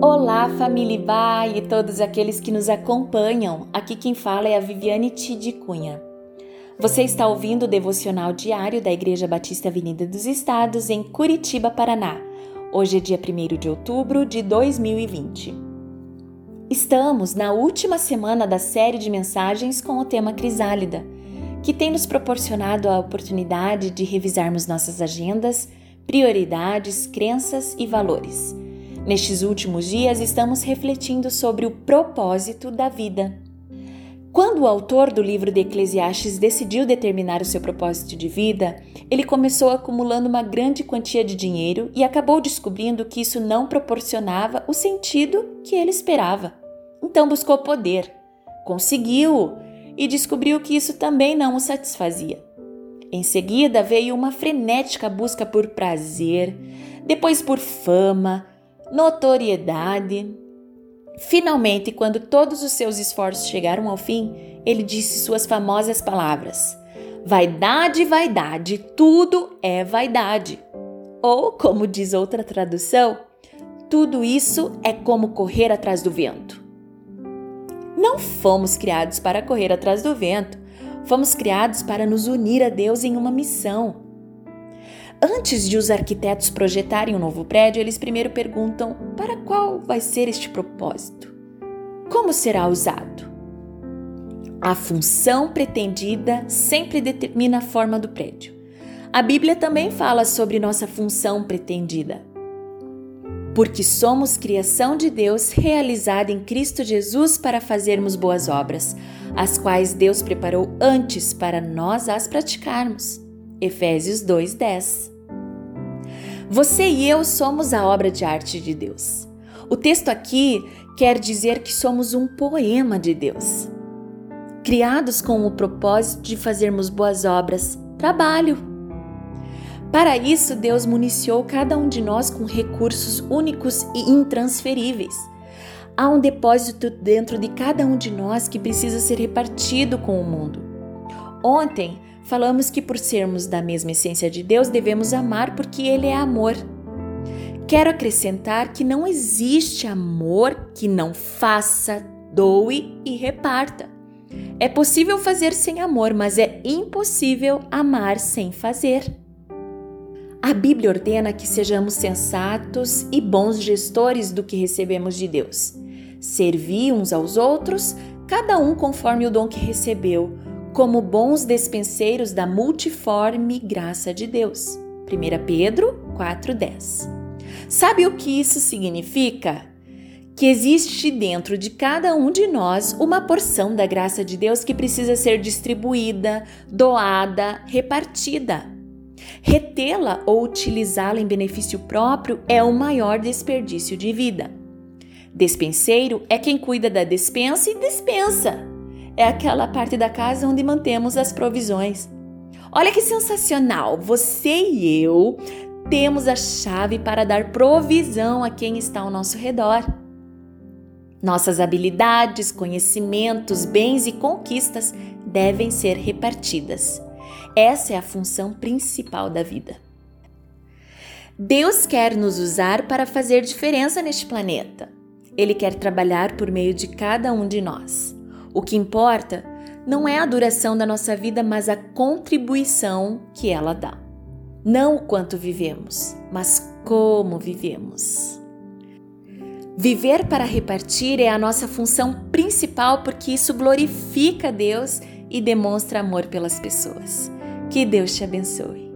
Olá, família e todos aqueles que nos acompanham. Aqui quem fala é a Viviane Tid Cunha. Você está ouvindo o devocional diário da Igreja Batista Avenida dos Estados, em Curitiba, Paraná. Hoje é dia 1 de outubro de 2020. Estamos na última semana da série de mensagens com o tema Crisálida, que tem nos proporcionado a oportunidade de revisarmos nossas agendas, prioridades, crenças e valores Nestes últimos dias, estamos refletindo sobre o propósito da vida. Quando o autor do livro de Eclesiastes decidiu determinar o seu propósito de vida, ele começou acumulando uma grande quantia de dinheiro e acabou descobrindo que isso não proporcionava o sentido que ele esperava. Então buscou poder, conseguiu e descobriu que isso também não o satisfazia. Em seguida veio uma frenética busca por prazer, depois por fama, notoriedade. Finalmente, quando todos os seus esforços chegaram ao fim, ele disse suas famosas palavras: Vaidade, vaidade, tudo é vaidade. Ou, como diz outra tradução, tudo isso é como correr atrás do vento. Não fomos criados para correr atrás do vento, fomos criados para nos unir a Deus em uma missão. Antes de os arquitetos projetarem um novo prédio, eles primeiro perguntam para qual vai ser este propósito? Como será usado? A função pretendida sempre determina a forma do prédio. A Bíblia também fala sobre nossa função pretendida. Porque somos criação de Deus realizada em Cristo Jesus para fazermos boas obras, as quais Deus preparou antes para nós as praticarmos. Efésios 2:10. Você e eu somos a obra de arte de Deus. O texto aqui quer dizer que somos um poema de Deus. Criados com o propósito de fazermos boas obras, trabalho. Para isso, Deus municiou cada um de nós com recursos únicos e intransferíveis. Há um depósito dentro de cada um de nós que precisa ser repartido com o mundo. Ontem, falamos que por sermos da mesma essência de Deus, devemos amar porque Ele é amor. Quero acrescentar que não existe amor que não faça, doe e reparta. É possível fazer sem amor, mas é impossível amar sem fazer. A Bíblia ordena que sejamos sensatos e bons gestores do que recebemos de Deus. Servir uns aos outros, cada um conforme o dom que recebeu, como bons despenseiros da multiforme graça de Deus. 1 Pedro 4,10. Sabe o que isso significa? Que existe dentro de cada um de nós uma porção da graça de Deus que precisa ser distribuída, doada, repartida. Retê-la ou utilizá-la em benefício próprio é o maior desperdício de vida. Despenseiro é quem cuida da despensa e dispensa é aquela parte da casa onde mantemos as provisões. Olha que sensacional! Você e eu temos a chave para dar provisão a quem está ao nosso redor. Nossas habilidades, conhecimentos, bens e conquistas devem ser repartidas. Essa é a função principal da vida. Deus quer nos usar para fazer diferença neste planeta. Ele quer trabalhar por meio de cada um de nós. O que importa não é a duração da nossa vida, mas a contribuição que ela dá. Não o quanto vivemos, mas como vivemos. Viver para repartir é a nossa função principal porque isso glorifica Deus e demonstra amor pelas pessoas. Que Deus te abençoe.